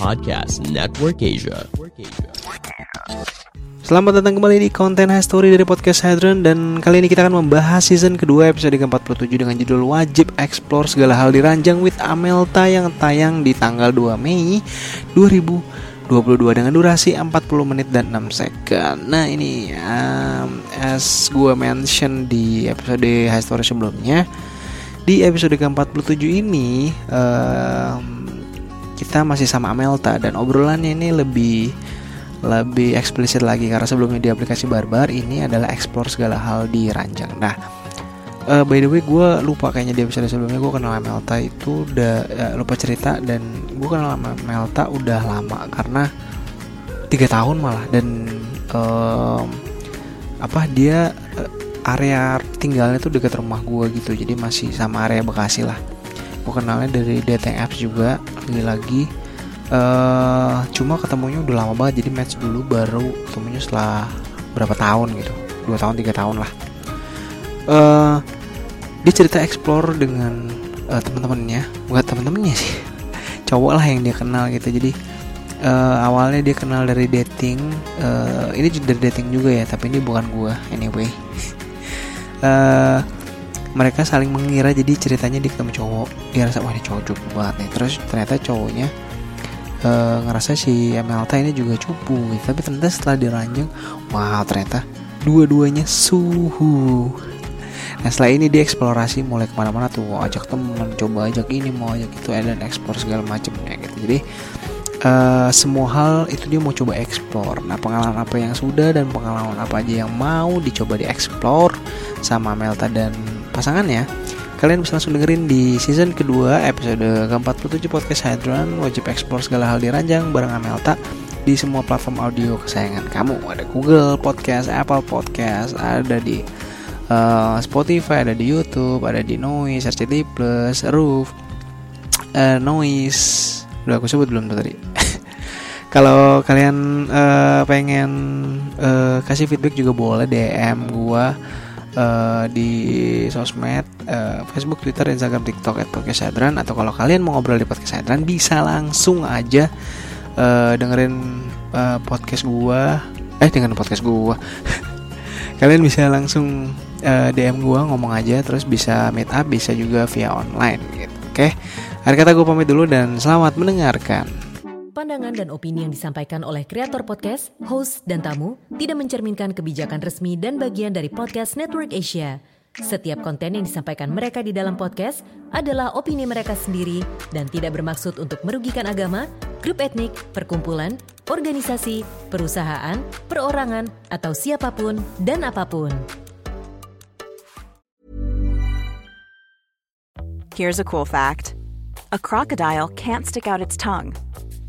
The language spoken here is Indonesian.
Podcast Network Asia. Selamat datang kembali di konten High Story dari Podcast Hadron Dan kali ini kita akan membahas season kedua episode ke-47 dengan judul Wajib Explore Segala Hal Diranjang with Amelta yang tayang di tanggal 2 Mei 2022 dengan durasi 40 menit dan 6 second Nah ini um, as gue mention di episode High Story sebelumnya Di episode ke-47 ini um, kita masih sama Amelta dan obrolannya ini lebih lebih eksplisit lagi karena sebelumnya di aplikasi Barbar ini adalah explore segala hal di ranjang. Nah, uh, by the way gue lupa kayaknya di episode sebelumnya gue kenal Melta itu udah uh, lupa cerita dan gue kenal sama Melta udah lama karena tiga tahun malah dan uh, apa dia uh, area tinggalnya tuh dekat rumah gue gitu jadi masih sama area Bekasi lah gue kenalnya dari dating apps juga lagi-lagi uh, cuma ketemunya udah lama banget jadi match dulu baru ketemunya setelah berapa tahun gitu. Dua tahun tiga tahun lah. Uh, dia cerita explore dengan uh, teman-temannya. Bukan teman-temannya sih cowok lah yang dia kenal gitu. Jadi uh, awalnya dia kenal dari dating. Uh, ini dari dating juga ya tapi ini bukan gua anyway. Uh, mereka saling mengira jadi ceritanya dia ketemu cowok dia rasa wah ini cowok cukup banget nih. Terus ternyata cowoknya uh, ngerasa si Melta ini juga cupu gitu. tapi ternyata setelah diranjang wow ternyata dua-duanya suhu. Nah setelah ini dia eksplorasi mulai ke mana-mana tuh mau ajak temen coba ajak ini mau ajak itu dan eksplor segala macamnya gitu. Jadi uh, semua hal itu dia mau coba eksplor nah pengalaman apa yang sudah dan pengalaman apa aja yang mau dicoba dieksplor sama Melta dan pasangannya Kalian bisa langsung dengerin di season kedua episode ke-47 podcast Hadron Wajib explore segala hal di ranjang bareng Amelta di semua platform audio kesayangan kamu. Ada Google Podcast, Apple Podcast, ada di uh, Spotify, ada di YouTube, ada di Noise, RCT Plus, Roof, uh, Noise. Udah aku sebut belum tuh tadi? Kalau kalian uh, pengen uh, kasih feedback juga boleh DM gua uh, di sosmed uh, Facebook, Twitter, Instagram, TikTok podcast Hadran. Atau kalau kalian mau ngobrol di podcast Hadran bisa langsung aja uh, dengerin uh, podcast gua. Eh dengan podcast gua. Kalian bisa langsung uh, DM gua ngomong aja terus bisa meet up bisa juga via online gitu. Oke? Okay? hari kata gue pamit dulu dan selamat mendengarkan Pandangan dan opini yang disampaikan oleh kreator podcast, host, dan tamu tidak mencerminkan kebijakan resmi dan bagian dari podcast Network Asia. Setiap konten yang disampaikan mereka di dalam podcast adalah opini mereka sendiri dan tidak bermaksud untuk merugikan agama, grup etnik, perkumpulan, organisasi, perusahaan, perorangan, atau siapa pun dan apa pun. Here's a cool fact a crocodile can't stick out its tongue.